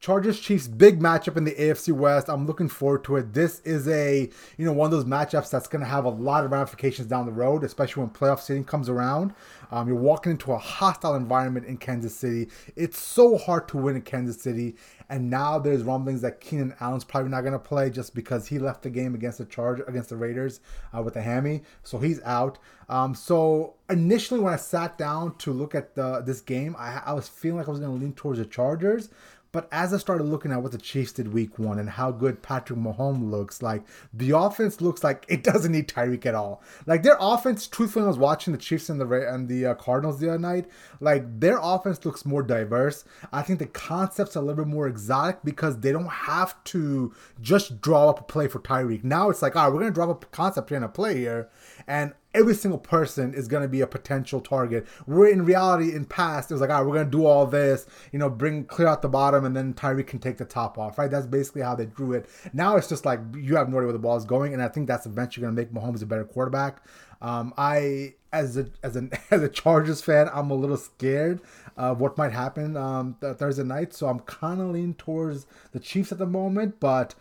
Chargers Chiefs big matchup in the AFC West. I'm looking forward to it. This is a you know one of those matchups that's going to have a lot of ramifications down the road, especially when playoff seating comes around. Um, you're walking into a hostile environment in Kansas City. It's so hard to win in Kansas City, and now there's rumblings that Keenan Allen's probably not going to play just because he left the game against the Charge against the Raiders uh, with a hammy, so he's out. Um, so initially, when I sat down to look at the, this game, I, I was feeling like I was going to lean towards the Chargers. But as I started looking at what the Chiefs did week one and how good Patrick Mahomes looks, like the offense looks like it doesn't need Tyreek at all. Like their offense, truthfully, I was watching the Chiefs and the and the uh, Cardinals the other night. Like their offense looks more diverse. I think the concept's a little bit more exotic because they don't have to just draw up a play for Tyreek. Now it's like, all right, we're gonna draw up a concept here and a play here, and every single person is going to be a potential target. Where in reality, in past, it was like, all right, we're going to do all this, you know, bring clear out the bottom, and then Tyreek can take the top off, right? That's basically how they drew it. Now it's just like you have no idea where the ball is going, and I think that's eventually going to make Mahomes a better quarterback. Um, I, as a as an as a Chargers fan, I'm a little scared of what might happen um, Thursday night, so I'm kind of leaning towards the Chiefs at the moment. But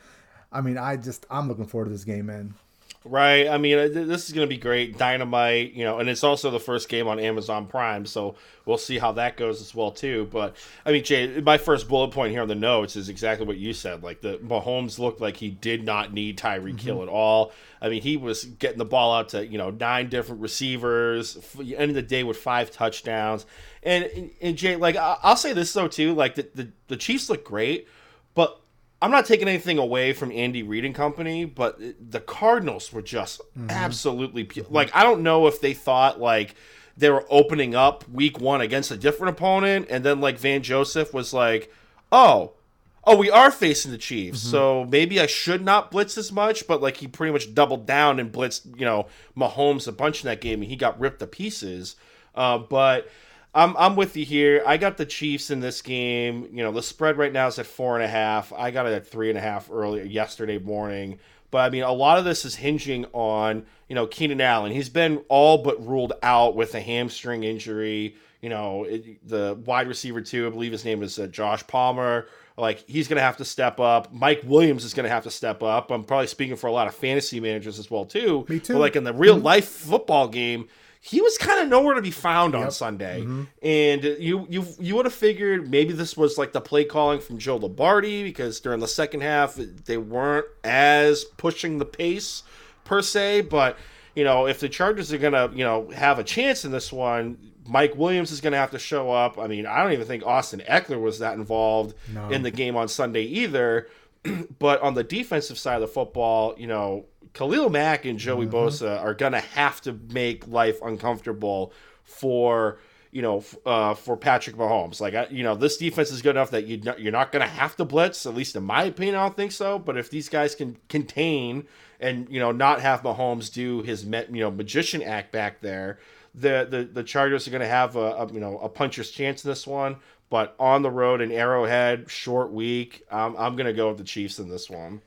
I mean, I just I'm looking forward to this game, man. Right. I mean, this is going to be great. Dynamite, you know, and it's also the first game on Amazon Prime, so we'll see how that goes as well too. But I mean, Jay, my first bullet point here on the notes is exactly what you said. Like the Mahomes looked like he did not need Tyreek mm-hmm. Hill at all. I mean, he was getting the ball out to you know nine different receivers. End of the day with five touchdowns. And and Jay, like I'll say this though too, like the the, the Chiefs look great, but I'm not taking anything away from Andy Reid and company, but the Cardinals were just mm-hmm. absolutely like I don't know if they thought like they were opening up week 1 against a different opponent and then like Vance Joseph was like, "Oh, oh, we are facing the Chiefs, mm-hmm. so maybe I should not blitz as much." But like he pretty much doubled down and blitzed, you know, Mahomes a bunch in that game, and he got ripped to pieces. Uh, but I'm I'm with you here. I got the Chiefs in this game. You know, the spread right now is at four and a half. I got it at three and a half earlier yesterday morning. But I mean, a lot of this is hinging on you know Keenan Allen. He's been all but ruled out with a hamstring injury. You know, it, the wide receiver too. I believe his name is uh, Josh Palmer. Like he's going to have to step up. Mike Williams is going to have to step up. I'm probably speaking for a lot of fantasy managers as well too. Me too. But like in the real mm-hmm. life football game, he was kind of nowhere to be found yep. on Sunday. Mm-hmm. And you you you would have figured maybe this was like the play calling from Joe Lombardi because during the second half they weren't as pushing the pace per se, but you know, if the Chargers are going to, you know, have a chance in this one, Mike Williams is going to have to show up. I mean, I don't even think Austin Ekeler was that involved no. in the game on Sunday either. but on the defensive side of the football, you know, Khalil Mack and Joey mm-hmm. Bosa are going to have to make life uncomfortable for you know uh, for Patrick Mahomes. Like you know, this defense is good enough that you you're not going to have to blitz. At least in my opinion, I don't think so. But if these guys can contain and you know not have Mahomes do his you know magician act back there, the the, the Chargers are going to have a, a, you know a puncher's chance in this one. But on the road in Arrowhead, short week, um, I'm going to go with the Chiefs in this one.